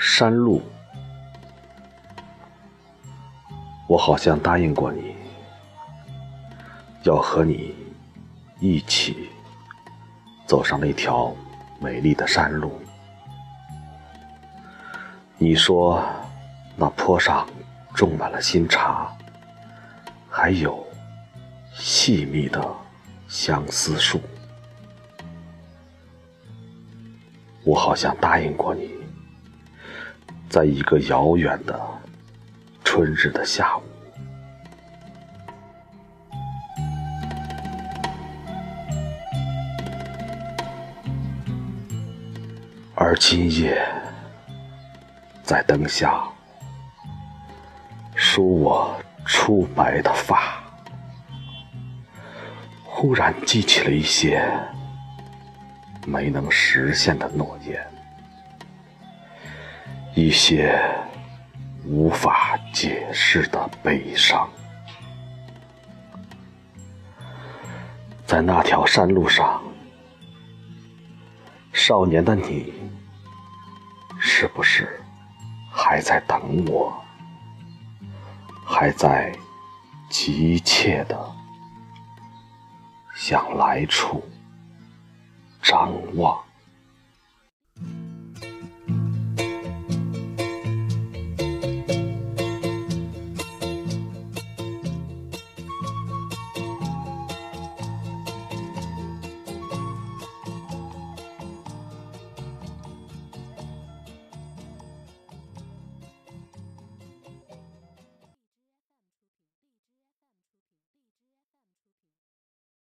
山路，我好像答应过你，要和你一起走上那条美丽的山路。你说那坡上种满了新茶，还有细密的相思树。我好像答应过你，在一个遥远的春日的下午，而今夜在灯下梳我初白的发，忽然记起了一些。没能实现的诺言，一些无法解释的悲伤，在那条山路上，少年的你，是不是还在等我？还在急切的向来处？张望。